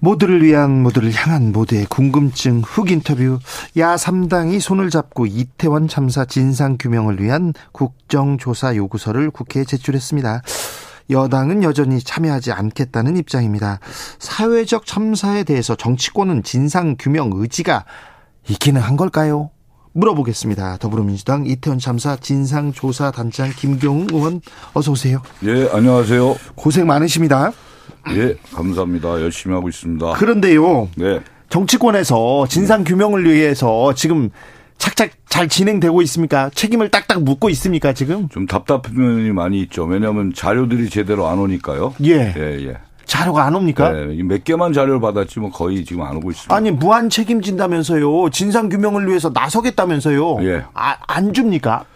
모두를 위한 모두를 향한 모두의 궁금증 훅 인터뷰 야 3당이 손을 잡고 이태원 참사 진상 규명을 위한 국정조사 요구서를 국회에 제출했습니다. 여당은 여전히 참여하지 않겠다는 입장입니다. 사회적 참사에 대해서 정치권은 진상 규명 의지가 있기는 한 걸까요? 물어보겠습니다. 더불어민주당 이태원 참사 진상조사 단장 김경웅 의원 어서 오세요. 예, 안녕하세요. 고생 많으십니다. 예, 감사합니다. 열심히 하고 있습니다. 그런데요. 네. 정치권에서 진상 규명을 위해서 지금 착착 잘 진행되고 있습니까? 책임을 딱딱 묻고 있습니까, 지금? 좀 답답한 면이 많이 있죠. 왜냐하면 자료들이 제대로 안 오니까요. 예. 예, 예. 자료가 안 옵니까? 네, 몇 개만 자료를 받았지 뭐 거의 지금 안 오고 있습니다. 아니, 무한 책임진다면서요. 진상 규명을 위해서 나서겠다면서요. 예. 아, 안 줍니까?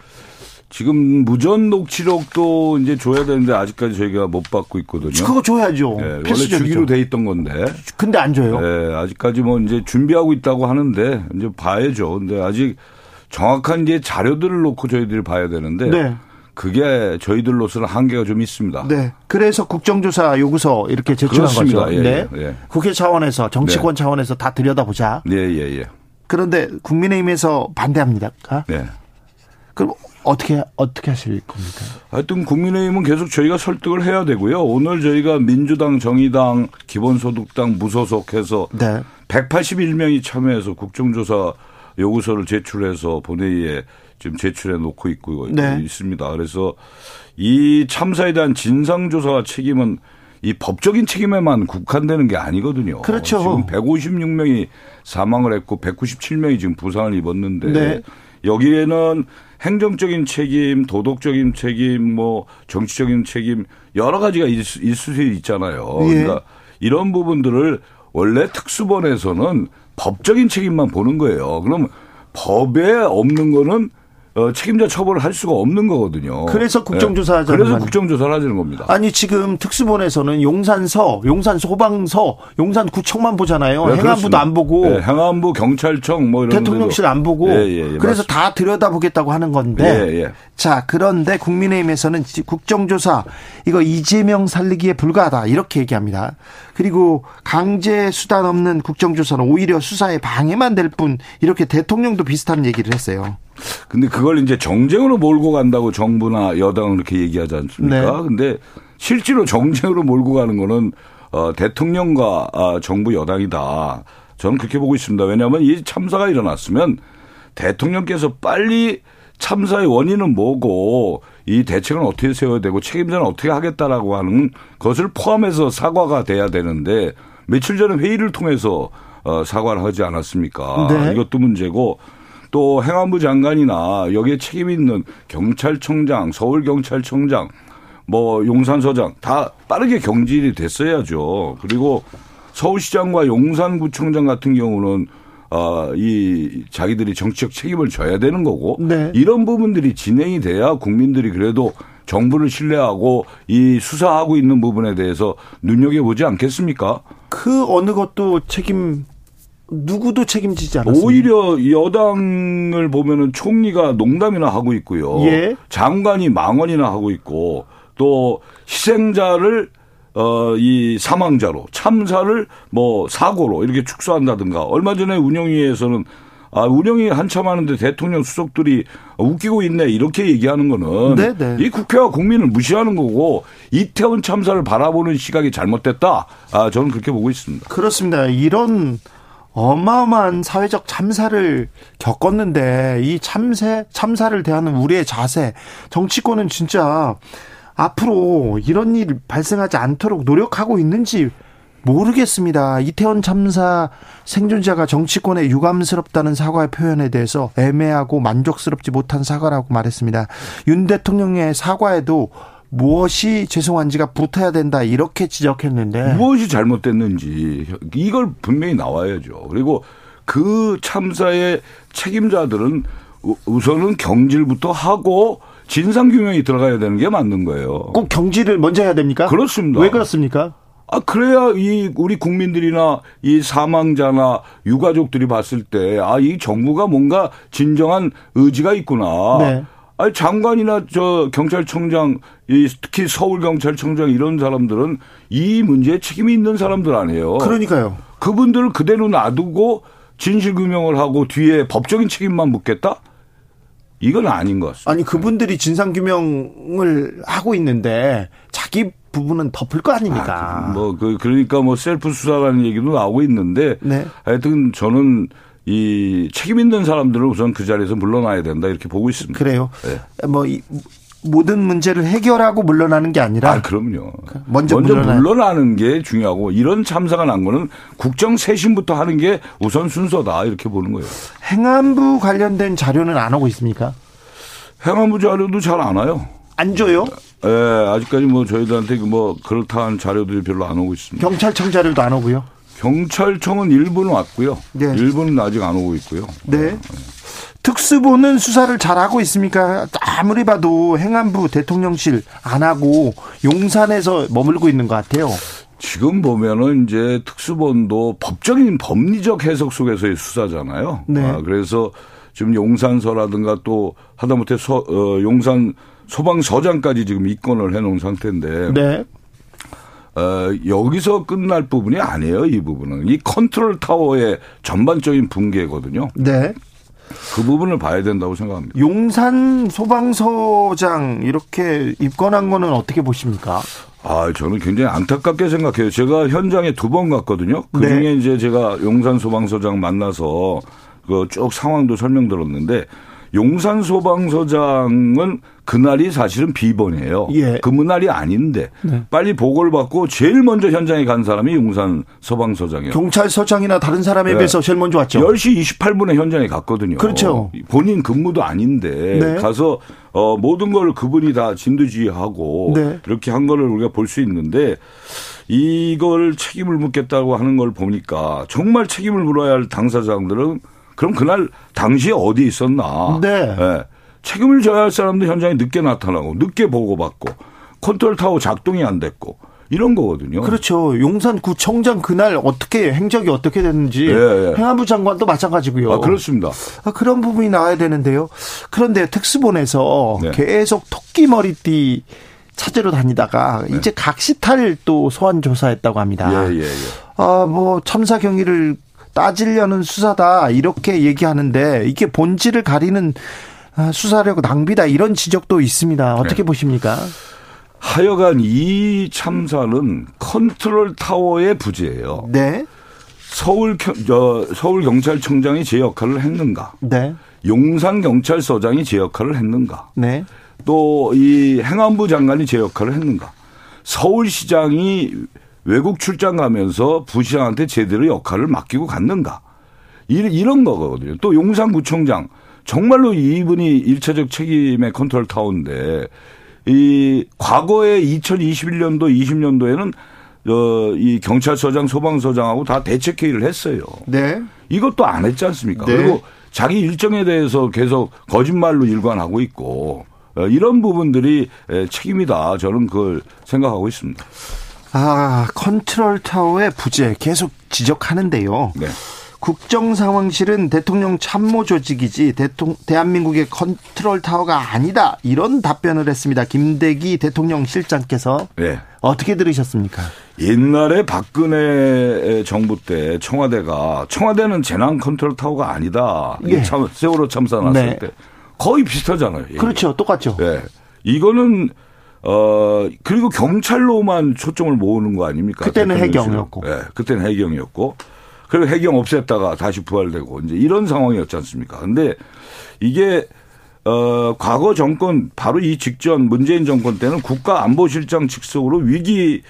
지금 무전 녹취록도 이제 줘야 되는데 아직까지 저희가 못 받고 있거든요. 그거 줘야죠. 예, 원래. 주기로 돼 있던 건데. 근데 안 줘요. 예, 아직까지 뭐 이제 준비하고 있다고 하는데 이제 봐야죠. 근데 아직 정확한 이제 자료들을 놓고 저희들이 봐야 되는데 네. 그게 저희들로서는 한계가 좀 있습니다. 네. 그래서 국정조사 요구서 이렇게 제출한 그렇습니다. 거죠. 예, 네. 예, 예. 국회 차원에서 정치권 차원에서 다 들여다보자. 예, 예, 예. 그런데 국민의힘에서 반대합니다. 네. 그럼 어떻게 어떻게 하실 겁니까? 하여튼 국민의힘은 계속 저희가 설득을 해야 되고요. 오늘 저희가 민주당, 정의당, 기본소득당 무소속해서 네. 181명이 참여해서 국정조사 요구서를 제출해서 본회의에 지금 제출해 놓고 있고 네. 있습니다. 그래서 이 참사에 대한 진상조사와 책임은 이 법적인 책임에만 국한되는 게 아니거든요. 그렇죠. 지금 156명이 사망을 했고 197명이 지금 부상을 입었는데 네. 여기에는 행정적인 책임, 도덕적인 책임, 뭐 정치적인 책임 여러 가지가 있- 있을 수 있잖아요. 예. 그러니까 이런 부분들을 원래 특수본에서는 법적인 책임만 보는 거예요. 그럼 법에 없는 거는 어, 책임자 처벌을 할 수가 없는 거거든요. 그래서 국정조사 예. 하자는 그래서 거 아니에요? 국정조사를 하자는 겁니다. 아니 지금 특수본에서는 용산서, 용산 소방서, 용산 구청만 보잖아요. 네, 행안부도 그렇습니다. 안 보고 예, 행안부, 경찰청 뭐 이런 대통령실 데도. 안 보고 예, 예, 예, 그래서 맞습니다. 다 들여다보겠다고 하는 건데 예, 예. 자 그런데 국민의힘에서는 지- 국정조사 이거 이재명 살리기에 불과하다 이렇게 얘기합니다. 그리고 강제 수단 없는 국정조사는 오히려 수사에 방해만 될 뿐 이렇게 대통령도 비슷한 얘기를 했어요. 근데 그걸 이제 정쟁으로 몰고 간다고 정부나 여당은 그렇게 얘기하지 않습니까? 네. 근데 실제로 정쟁으로 몰고 가는 거는 어, 대통령과 아, 정부 여당이다. 저는 그렇게 보고 있습니다. 왜냐하면 이 참사가 일어났으면 대통령께서 빨리 참사의 원인은 뭐고 이 대책은 어떻게 세워야 되고 책임자는 어떻게 하겠다라고 하는 것을 포함해서 사과가 돼야 되는데 며칠 전에 회의를 통해서 어, 사과를 하지 않았습니까? 네. 이것도 문제고 또 행안부 장관이나 여기에 책임 있는 경찰청장, 서울경찰청장, 뭐 용산서장 다 빠르게 경질이 됐어야죠. 그리고 서울시장과 용산구청장 같은 경우는 어, 이 자기들이 정치적 책임을 져야 되는 거고 네. 이런 부분들이 진행이 돼야 국민들이 그래도 정부를 신뢰하고 이 수사하고 있는 부분에 대해서 눈여겨보지 않겠습니까? 그 어느 것도 책임 누구도 책임지지 않았습니다. 오히려 여당을 보면은 총리가 농담이나 하고 있고요. 예. 장관이 망언이나 하고 있고 또 희생자를 어, 이 사망자로 참사를 뭐 사고로 이렇게 축소한다든가 얼마 전에 운영위에서는 아, 운영이 한참 하는데 대통령 수석들이 웃기고 있네 이렇게 얘기하는 거는 네, 네. 이 국회와 국민을 무시하는 거고 이태원 참사를 바라보는 시각이 잘못됐다. 아, 저는 그렇게 보고 있습니다. 그렇습니다. 이런 어마어마한 사회적 참사를 겪었는데 이 참새 참사를 대하는 우리의 자세 정치권은 진짜 앞으로 이런 일 발생하지 않도록 노력하고 있는지 모르겠습니다. 이태원 참사 생존자가 정치권에 유감스럽다는 사과의 표현에 대해서 애매하고 만족스럽지 못한 사과라고 말했습니다. 윤 대통령의 사과에도 무엇이 죄송한지가 붙어야 된다 이렇게 지적했는데 무엇이 잘못됐는지 이걸 분명히 나와야죠. 그리고 그 참사의 책임자들은 우- 우선은 경질부터 하고 진상 규명이 들어가야 되는 게 맞는 거예요. 꼭 경지를 먼저 해야 됩니까? 그렇습니다. 왜 그렇습니까? 아 그래야 이 우리 국민들이나 이 사망자나 유가족들이 봤을 때 아 이 정부가 뭔가 진정한 의지가 있구나. 네. 아니 장관이나 저 경찰청장 이 특히 서울 경찰청장 이런 사람들은 이 문제에 책임이 있는 사람들 아니에요. 그러니까요. 그분들을 그대로 놔두고 진실 규명을 하고 뒤에 법적인 책임만 묻겠다? 이건 아닌 것 같습니다. 아니 그분들이 진상 규명을 하고 있는데 자기 부분은 덮을 거 아닙니까? 뭐, 그, 그러니까 뭐 셀프 수사라는 얘기도 나오고 있는데. 네. 하여튼 저는 이 책임 있는 사람들을 우선 그 자리에서 물러나야 된다 이렇게 보고 있습니다. 그래요. 네. 뭐 이, 모든 문제를 해결하고 물러나는 게 아니라 아, 그럼요. 먼저 먼저, 물러나야- 물러나는 게 중요하고 이런 참사가 난 거는 국정 쇄신부터 하는 게 우선 순서다 이렇게 보는 거예요. 행안부 관련된 자료는 안 오고 있습니까? 행안부 자료도 잘 안 와요. 안 줘요? 예, 아직까지 뭐 저희들한테 뭐 그렇다는 자료들이 별로 안 오고 있습니다. 경찰청 자료도 안 오고요. 경찰청은 일부는 왔고요. 네. 일부는 아직 안 오고 있고요. 네. 특수보는 수사를 잘 하고 있습니까? 아무리 봐도 행안부 대통령실 안 하고 용산에서 머물고 있는 것 같아요. 지금 보면은 이제 특수본도 법적인 법리적 해석 속에서의 수사잖아요. 네. 아, 그래서 지금 용산서라든가 또 하다못해 서, 어, 용산 소방서장까지 지금 입건을 해놓은 상태인데 네. 어, 여기서 끝날 부분이 아니에요. 이 부분은 이 컨트롤 타워의 전반적인 붕괴거든요. 네. 그 부분을 봐야 된다고 생각합니다. 용산 소방서장 이렇게 입건한 거는 어떻게 보십니까? 아, 저는 굉장히 안타깝게 생각해요. 제가 현장에 두 번 갔거든요. 그 네. 중에 이제 제가 용산 소방서장 만나서 그 쭉 상황도 설명 들었는데 용산 소방서장은 그날이 사실은 비번이에요. 예. 근무날이 아닌데 네. 빨리 보고를 받고 제일 먼저 현장에 간 사람이 용산 소방서장이에요. 경찰서장이나 다른 사람에 네. 비해서 제일 먼저 왔죠. 10시 28분에 현장에 갔거든요. 그렇죠. 본인 근무도 아닌데 네. 가서 어 모든 걸 그분이 다 진두지휘하고 네. 이렇게 한 거를 우리가 볼 수 있는데 이걸 책임을 묻겠다고 하는 걸 보니까 정말 책임을 물어야 할 당사자들은 그럼 그날 당시에 어디 있었나? 네. 예. 책임을 져야 할 사람도 현장에 늦게 나타나고 늦게 보고받고 컨트롤 타워 작동이 안 됐고 이런 거거든요. 그렇죠. 용산구청장 그날 어떻게 행적이 어떻게 됐는지 예, 예. 행안부 장관도 마찬가지고요. 아, 그렇습니다. 아, 그런 부분이 나와야 되는데요. 그런데 특수본에서 네. 계속 토끼 머리띠 찾으러 다니다가 이제 각시탈 또 소환 조사했다고 합니다. 네. 예, 예, 예. 아, 뭐 참사 경위를 따지려는 수사다 이렇게 얘기하는데 이게 본질을 가리는 아, 수사력 낭비다 이런 지적도 있습니다. 어떻게 네. 보십니까? 하여간 이 참사는 컨트롤 타워의 부재예요. 네, 서울 서울 경찰청장이 제 역할을 했는가? 네, 용산 경찰서장이 제 역할을 했는가? 네, 또 이 행안부 장관이 제 역할을 했는가? 서울시장이 외국 출장 가면서 부시장한테 제대로 역할을 맡기고 갔는가? 이- 이런 거거든요. 또 용산구청장 정말로 이분이 일차적 책임의 컨트롤 타워인데 이 과거에 2021년도 20년도에는 어, 이 경찰서장 소방서장하고 다 대책 회의를 했어요. 네. 이것도 안 했지 않습니까? 네. 그리고 자기 일정에 대해서 계속 거짓말로 일관하고 있고 어, 이런 부분들이 에, 책임이다. 저는 그걸 생각하고 있습니다. 아, 컨트롤 타워의 부재 계속 지적하는데요. 네. 국정 상황실은 대통령 참모 조직이지 대통, 대한민국의 컨트롤 타워가 아니다. 이런 답변을 했습니다. 김대기 대통령 실장께서 네. 어떻게 들으셨습니까? 옛날에 박근혜 정부 때 청와대가 청와대는 재난 컨트롤 타워가 아니다. 예. 참 세월호 참사 났을 네. 때 거의 비슷하잖아요. 얘기가. 그렇죠. 똑같죠. 네. 이거는 어 그리고 경찰로만 초점을 모으는 거 아닙니까? 그때는. 해경이었고. 네, 그때는 해경이었고. 그리고 해경 없앴다가 다시 부활되고 이제 이런 상황이었지 않습니까? 근데 이게 어 과거 정권 바로 이 직전 문재인 정권 때는 국가 안보실장 직속으로 위기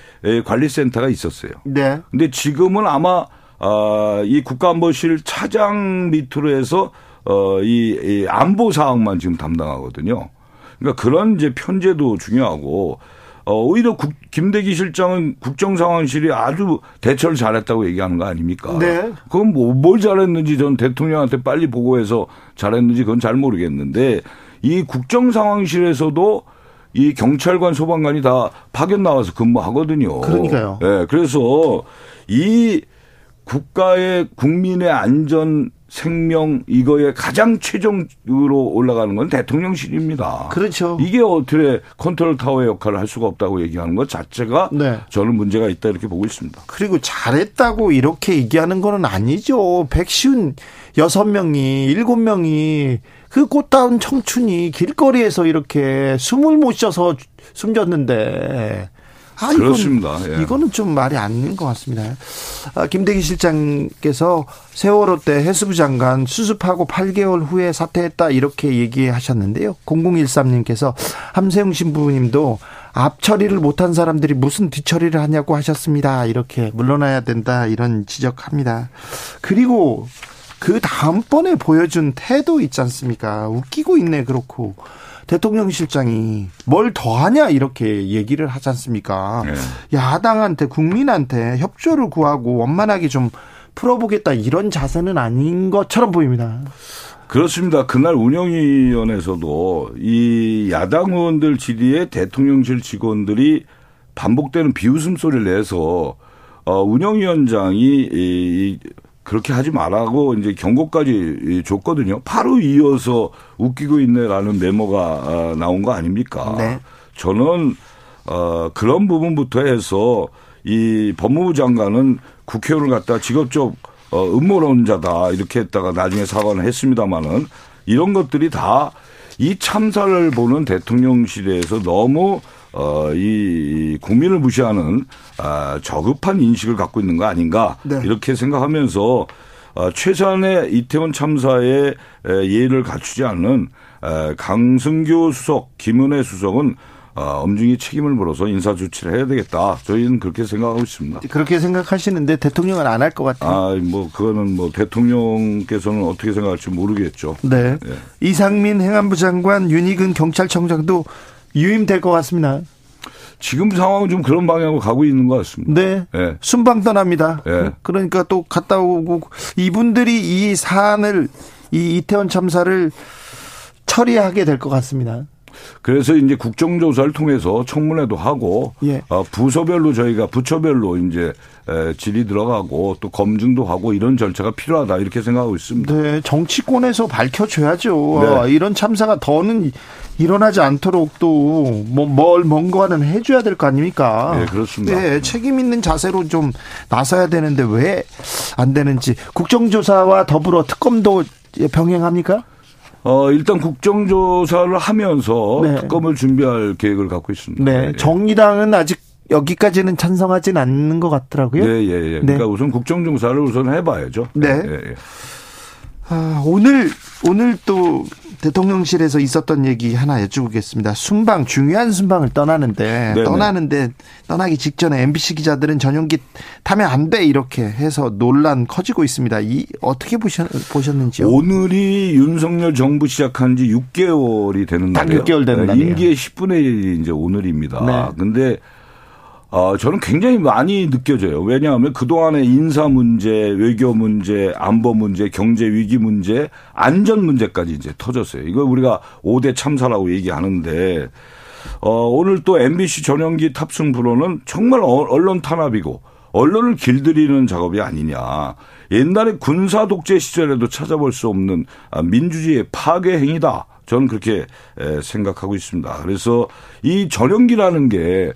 관리센터가 있었어요. 네. 근데 지금은 아마 어, 이 국가안보실 차장 밑으로 해서 어, 이, 이 안보 사항만 지금 담당하거든요. 그러니까 그런 이제 편제도 중요하고 어, 오히려 국, 김대기 실장은 국정상황실이 아주 대처를 잘했다고 얘기하는 거 아닙니까? 네. 그건 뭐, 뭘 잘했는지 전 대통령한테 빨리 보고해서 잘했는지 그건 잘 모르겠는데 이 국정상황실에서도 이 경찰관 소방관이 다 파견 나와서 근무하거든요. 그러니까요. 예, 네, 그래서 이 국가의 국민의 안전 생명 이거에 가장 최종으로 올라가는 건 대통령실입니다. 그렇죠. 이게 어떻게 컨트롤 타워의 역할을 할 수가 없다고 얘기하는 것 자체가 네. 저는 문제가 있다 이렇게 보고 있습니다. 그리고 잘했다고 이렇게 얘기하는 거는 아니죠. 백쉰여섯 명이 일곱 명이 그 꽃다운 청춘이 길거리에서 이렇게 숨을 못 쉬어서 숨졌는데 아, 이건, 그렇습니다. 예. 이거는 좀 말이 아닌 것 같습니다. 아, 김대기 실장께서 세월호 때 해수부 장관 수습하고 8개월 후에 사퇴했다 이렇게 얘기하셨는데요. 0013님께서 함세웅 신부님도 앞 처리를 못한 사람들이 무슨 뒤 처리를 하냐고 하셨습니다. 이렇게 물러나야 된다 이런 지적합니다. 그리고 그 다음번에 보여준 태도 있지 않습니까? 웃기고 있네 그렇고 대통령 실장이 뭘 더하냐 이렇게 얘기를 하지 않습니까? 네. 야당한테 국민한테 협조를 구하고 원만하게 좀 풀어보겠다 이런 자세는 아닌 것처럼 보입니다. 그렇습니다. 그날 운영위원회에서도 이 야당 의원들 질의에 대통령실 직원들이 반복되는 비웃음 소리를 내서 어, 운영위원장이 이, 그렇게 하지 말라고 이제 경고까지 줬거든요. 바로 이어서 웃기고 있네라는 메모가 나온 거 아닙니까? 네. 저는 어 그런 부분부터 해서 이 법무부 장관은 국회의원을 갖다 직업적 어 음모론자다 이렇게 했다가 나중에 사과는 했습니다마는 이런 것들이 다 이 참사를 보는 대통령실에서 너무 어, 이 국민을 무시하는 아, 저급한 인식을 갖고 있는 거 아닌가 네. 이렇게 생각하면서 어, 최소한의 이태원 참사에 예의를 갖추지 않는 에, 강승규 수석, 김은혜 수석은 어, 엄중히 책임을 물어서 인사 조치를 해야 되겠다. 저희는 그렇게 생각하고 있습니다. 그렇게 생각하시는데 대통령은 안 할 것 같아요. 아, 뭐 그거는 뭐 대통령께서는 어떻게 생각할지 모르겠죠. 네. 네. 이상민 행안부 장관, 윤희근 경찰청장도 유임될 것 같습니다. 지금 상황은 좀 그런 방향으로 가고 있는 것 같습니다. 네. 네. 순방 떠납니다. 네. 그러니까 또 갔다 오고 이분들이 이 사안을 이 이태원 참사를 처리하게 될 것 같습니다. 그래서 이제 국정조사를 통해서 청문회도 하고 예. 어, 부서별로 저희가 부처별로 이제 에, 질의 들어가고 또 검증도 하고 이런 절차가 필요하다 이렇게 생각하고 있습니다. 네, 정치권에서 밝혀줘야죠. 네. 이런 참사가 더는 일어나지 않도록 또뭘 뭔가는 해줘야 될 거 아닙니까? 네, 그렇습니다. 네, 책임 있는 자세로 좀 나서야 되는데 왜 안 되는지 국정조사와 더불어 특검도 병행합니까? 어, 일단 국정조사를 하면서 네. 특검을 준비할 계획을 갖고 있습니다. 네, 예. 정의당은 아직 여기까지는 찬성하진 않는 것 같더라고요. 예, 예, 예. 그러니까 우선 국정조사를 우선 해봐야죠. 네. 예, 예. 아, 오늘 오늘 또 대통령실에서 있었던 얘기 하나 여쭈겠습니다. 순방 중요한 순방을 떠나는데 네네. 떠나는데 떠나기 직전에 MBC 기자들은 전용기 타면 안 돼 이렇게 해서 논란 커지고 있습니다. 이 어떻게 보셨, 보셨는지요? 오늘이 윤석열 정부 시작한 지 6개월이 되는 딱 날이에요. 6개월 되는 네, 날이에요. 임기의 10분의 1이 이제 오늘입니다. 네. 근데 어, 저는 굉장히 많이 느껴져요. 왜냐하면 그동안의 인사 문제, 외교 문제, 안보 문제, 경제 위기 문제, 안전 문제까지 이제 터졌어요. 이거 우리가 5대 참사라고 얘기하는데, 어, 오늘 또 MBC 전용기 탑승 불호는 정말 어- 언론 탄압이고, 언론을 길들이는 작업이 아니냐. 옛날에 군사 독재 시절에도 찾아볼 수 없는 아, 민주주의의 파괴 행위다. 저는 그렇게 에, 생각하고 있습니다. 그래서 이 전용기라는 게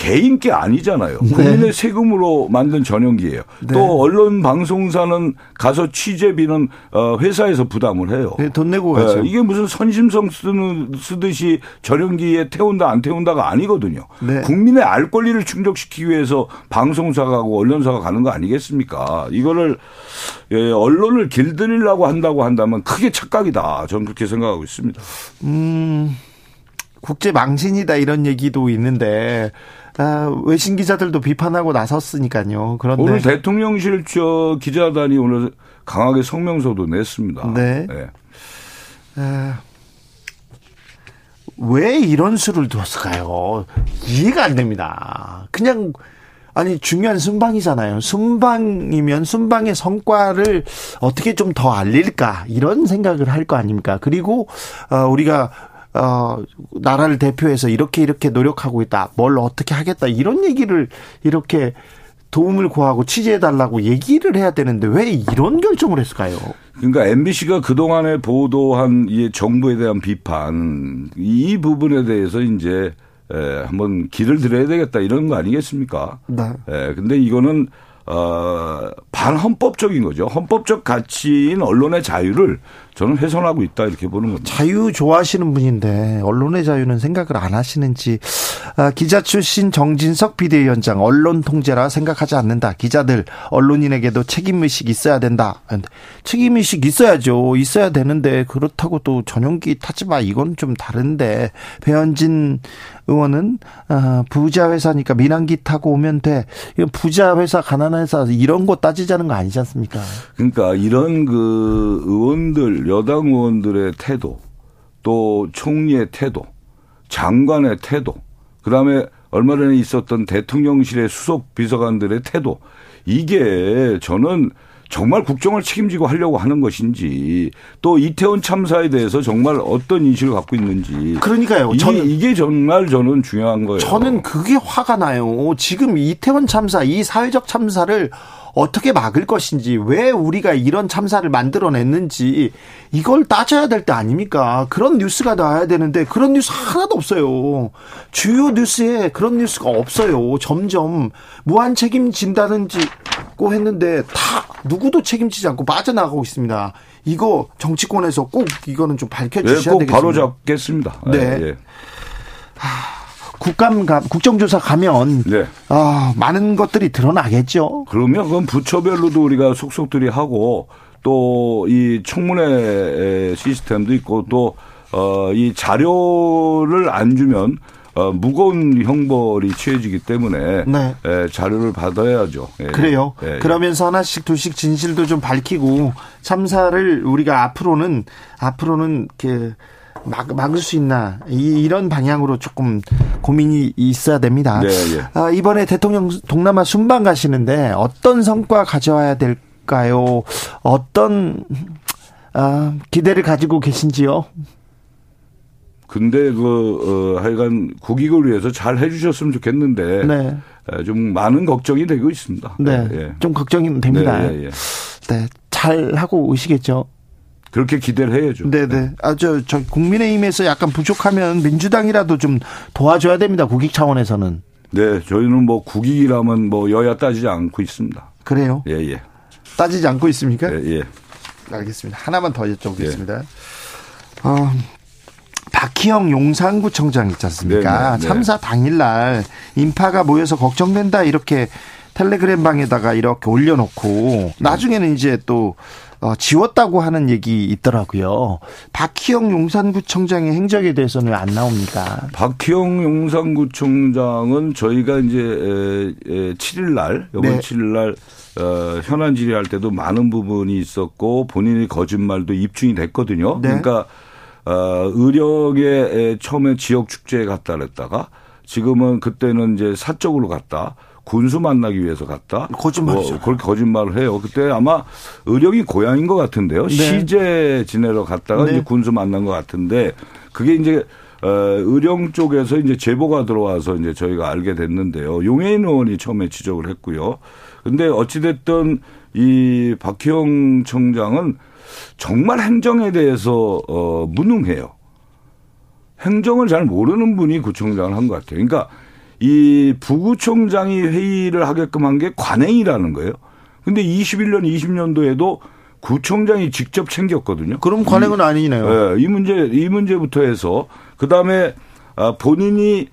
개인 게 아니잖아요. 국민의 세금으로 만든 전용기예요. 네. 또 언론 방송사는 가서 취재비는 어, 회사에서 부담을 해요. 네, 돈 내고 가죠. 예, 이게 무슨 선심성 쓰는, 쓰듯이 전용기에 태운다 안 태운다가 아니거든요. 네. 국민의 알 권리를 충족시키기 위해서 방송사가 하고 언론사가 가는 거 아니겠습니까? 이거를 예, 언론을 길들이려고 한다고 한다면 크게 착각이다. 저는 그렇게 생각하고 있습니다. 음, 국제 망신이다 이런 얘기도 있는데 아, 외신 기자들도 비판하고 나섰으니까요. 그런데 오늘 대통령실 저 기자단이 오늘 강하게 성명서도 냈습니다. 네. 예. 아, 왜 이런 수를 두었을까요? 이해가 안 됩니다. 그냥 아니 중요한 순방이잖아요. 순방이면 순방의 성과를 어떻게 좀 더 알릴까 이런 생각을 할 거 아닙니까? 그리고 어 우리가 어 나라를 대표해서 이렇게 이렇게 노력하고 있다. 뭘 어떻게 하겠다. 이런 얘기를 이렇게 도움을 구하고 취재해 달라고 얘기를 해야 되는데 왜 이런 결정을 했을까요? 그러니까 MBC가 그동안에 보도한 이 정부에 대한 비판 이 부분에 대해서 이제 에, 한번 길을 들여야 되겠다 이런 거 아니겠습니까? 네. 에, 근데 이거는 어, 반헌법적인 거죠. 헌법적 가치인 언론의 자유를 저는 훼손하고 있다 이렇게 보는 겁니다. 자유 좋아하시는 분인데 언론의 자유는 생각을 안 하시는지 아, 기자 출신 정진석 비대위원장 언론 통제라 생각하지 않는다. 기자들 언론인에게도 책임 의식 있어야 된다. 책임 의식 있어야죠. 있어야 되는데 그렇다고 또 전용기 타지 마 이건 좀 다른데 배현진 의원은 아, 부자 회사니까 민항기 타고 오면 돼. 부자 회사 가난한 회사 이런 거 따지자는 거 아니지 않습니까? 그러니까 이런 그 의원들 여당 의원들의 태도 또 총리의 태도 장관의 태도 그 다음에 얼마 전에 있었던 대통령실의 수석 비서관들의 태도 이게 저는 정말 국정을 책임지고 하려고 하는 것인지 또 이태원 참사에 대해서 정말 어떤 인식을 갖고 있는지 그러니까요. 이게, 저는 이게 정말 저는 중요한 거예요. 저는 그게 화가 나요. 지금 이태원 참사, 이 사회적 참사를 어떻게 막을 것인지, 왜 우리가 이런 참사를 만들어냈는지, 이걸 따져야 될 때 아닙니까? 그런 뉴스가 나와야 되는데, 그런 뉴스 하나도 없어요. 주요 뉴스에 그런 뉴스가 없어요. 점점, 무한 책임진다든지 고 했는데, 다, 누구도 책임지지 않고 빠져나가고 있습니다. 이거 정치권에서 꼭 이거는 좀 밝혀주셔야 네, 꼭 되겠습니다. 바로 잡겠습니다. 네. 예, 예. 국감 가, 국정조사 가면 네. 아, 많은 것들이 드러나겠죠. 그러면 그건 부처별로도 우리가 속속들이 하고 또 이 청문회 시스템도 있고 또 어, 이 자료를 안 주면 어, 무거운 형벌이 취해지기 때문에 네. 에, 자료를 받아야죠. 예. 그래요. 예, 예. 그러면서 하나씩 둘씩 진실도 좀 밝히고 참사를 우리가 앞으로는 앞으로는 그 막, 막을 수 있나 이, 이런 방향으로 조금 고민이 있어야 됩니다. 네, 예. 아, 이번에 대통령 동남아 순방 가시는데 어떤 성과 가져와야 될까요? 어떤 아, 기대를 가지고 계신지요? 근데 그 어, 하여간 국익을 위해서 잘 해주셨으면 좋겠는데 네. 에, 좀 많은 걱정이 되고 있습니다. 네. 예. 좀 걱정이 됩니다. 네, 예, 예. 네. 잘 하고 오시겠죠? 그렇게 기대를 해야죠. 네네. 아, 저, 저, 국민의힘에서 약간 부족하면 민주당이라도 좀 도와줘야 됩니다. 국익 차원에서는. 네, 저희는 뭐 국익이라면 뭐 여야 따지지 않고 있습니다. 그래요? 예, 예. 따지지 않고 있습니까? 예, 예. 알겠습니다. 하나만 더 예. 여쭤보겠습니다. 어, 박희영 용산구청장 있지 않습니까? 네, 네, 네. 참사 당일날 인파가 모여서 걱정된다 이렇게 텔레그램 방에다가 이렇게 올려놓고 나중에는 이제 또 어, 지웠다고 하는 얘기 있더라고요. 박희영 용산구청장의 행적에 대해서는 왜안 나옵니까? 박희영 용산구청장은 저희가 이제 에, 에, 7일 날 이번 네. 7일 날 어, 현안 질의할 때도 많은 부분이 있었고 본인의 거짓말도 입증이 됐거든요. 네. 그러니까 어, 의령에 에, 처음에 지역 축제에 갔다 그랬다가 지금은 그때는 이제 사적으로 갔다. 군수 만나기 위해서 갔다. 거짓말이죠. 뭐 그렇게 거짓말을 해요. 그때 아마 의령이 고향인 것 같은데요. 네. 시제 지내러 갔다가 네. 이제 군수 만난 것 같은데 그게 이제 어, 의령 쪽에서 이제 제보가 들어와서 이제 저희가 알게 됐는데요. 용해인 의원이 처음에 지적을 했고요. 근데 어찌됐든 이 박희영 청장은 정말 행정에 대해서 어, 무능해요. 행정을 잘 모르는 분이 구청장을 한 것 같아요. 그러니까 이 부구청장이 회의를 하게끔 한 게 관행이라는 거예요. 근데 21년, 20년도에도 구청장이 직접 챙겼거든요. 그럼 관행은 아니네요. 예, 이 문제 이 문제부터 해서 그 다음에 아, 본인이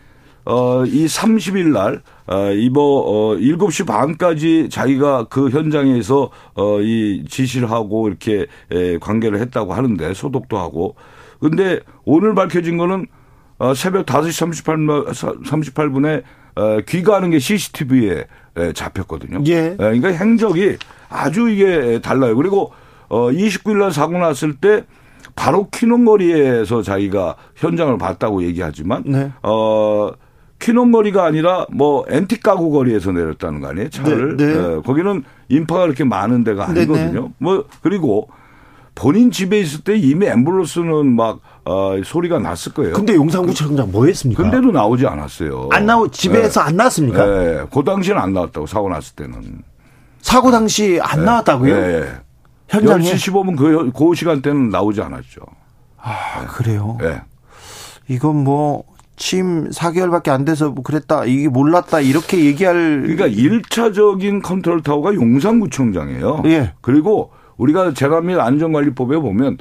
어, 이 30일 날 아, 이번 어, 7시 반까지 자기가 그 현장에서 어, 이 지시를 하고 이렇게 에, 관계를 했다고 하는데 소독도 하고 근데 오늘 밝혀진 거는 어, 새벽 5시 38분, 38분에 어, 귀가하는 게 CCTV에 잡혔거든요. 예. 그러니까 행적이 아주 이게 달라요. 그리고 어 29일 날 사고 났을 때 바로 퀴논거리에서 자기가 현장을 봤다고 얘기하지만 네. 어 퀴논거리가 아니라 뭐 엔틱 가구 거리에서 내렸다는 거 아니에요 차를 네, 네. 예, 거기는 인파가 그렇게 많은 데가 네, 아니거든요. 뭐 그리고 본인 집에 있을 때 이미 앰뷸런스는 막 어, 소리가 났을 거예요. 근데 용산구청장 뭐 했습니까? 근데도 나오지 않았어요. 안 나오 집에서 안 나왔습니까? 예, 그 당시에는 안 나왔다고 사고 났을 때는. 사고 당시 안 나왔다고요? 예, 예. 현장에 10시 15분 그, 그 시간대는 나오지 않았죠. 아, 그래요. 예. 이건 뭐 취임 4개월밖에 안 돼서 뭐 그랬다. 이게 몰랐다. 이렇게 얘기할 그러니까 1차적인 컨트롤 타워가 용산구청장이에요. 예. 그리고 우리가 재난 및 안전관리법에 보면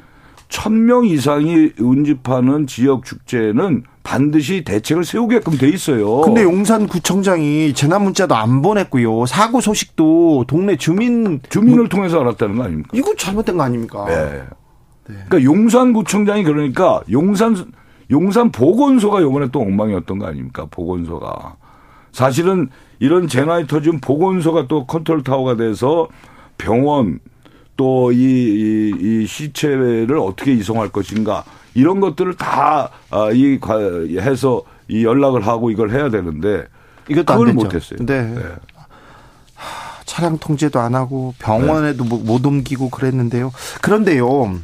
1000명 이상이 운집하는 지역 축제는 반드시 대책을 세우게끔 돼 있어요. 근데 용산구청장이 재난 문자도 안 보냈고요. 사고 소식도 동네 주민 주민을 통해서 알았다는 거 아닙니까? 이거 잘못된 거 아닙니까? 예. 그러니까 용산구청장이 그러니까 용산 용산 보건소가 요번에 또 엉망이었던 거 아닙니까? 보건소가 사실은 이런 재난이 터지면 보건소가 또 컨트롤 타워가 돼서 병원 또이 이, 이 시체를 어떻게 이송할 것인가 이런 것들을 다이 해서 이 연락을 하고 이걸 해야 되는데 이것도 안 그걸. 못했어요. 네. 하, 차량 통제도 안 하고 병원에도 뭐- 못 옮기고 그랬는데요. 그런데요.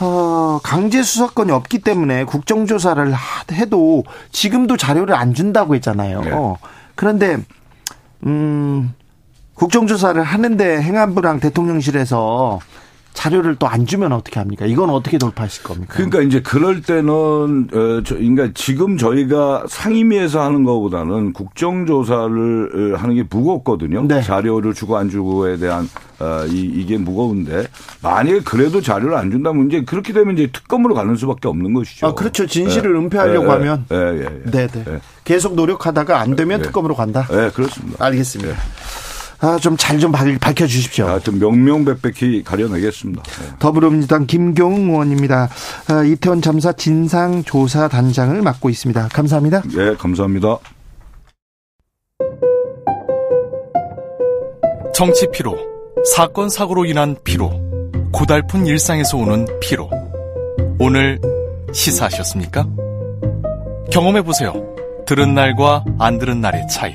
어, 강제 수사권이 없기 때문에 국정조사를 하- 해도 지금도 자료를 안 준다고 했잖아요. 네. 그런데 음, 국정조사를 하는데 행안부랑 대통령실에서 자료를 또 안 주면 어떻게 합니까? 이건 어떻게 돌파하실 겁니까? 그러니까 이제 그럴 때는 어, 저, 그러니까 지금 저희가 상임위에서 하는 것보다는 국정조사를 어, 하는 게 무겁거든요. 네. 자료를 주고 안 주고에 대한 어, 이, 이게 무거운데 만약에 그래도 자료를 안 준다면 이제 그렇게 되면 이제 특검으로 가는 수밖에 없는 것이죠. 아, 그렇죠. 진실을 예. 은폐하려고 예, 하면. 예. 네, 네. 예. 계속 노력하다가 안 되면 네. 특검으로 간다. 예, 그렇습니다. 알겠습니다. 아, 좀 잘 좀 밝혀 주십시오. 하여튼 명명백백히 가려내겠습니다. 예. 더불어민주당 김경웅 의원입니다. 아, 이태원 참사 진상조사단장을 맡고 있습니다. 감사합니다. 예, 감사합니다. 정치 피로, 사건 사고로 인한 피로, 고달픈 일상에서 오는 피로. 오늘 시사하셨습니까? 경험해 보세요. 들은 날과 안 들은 날의 차이.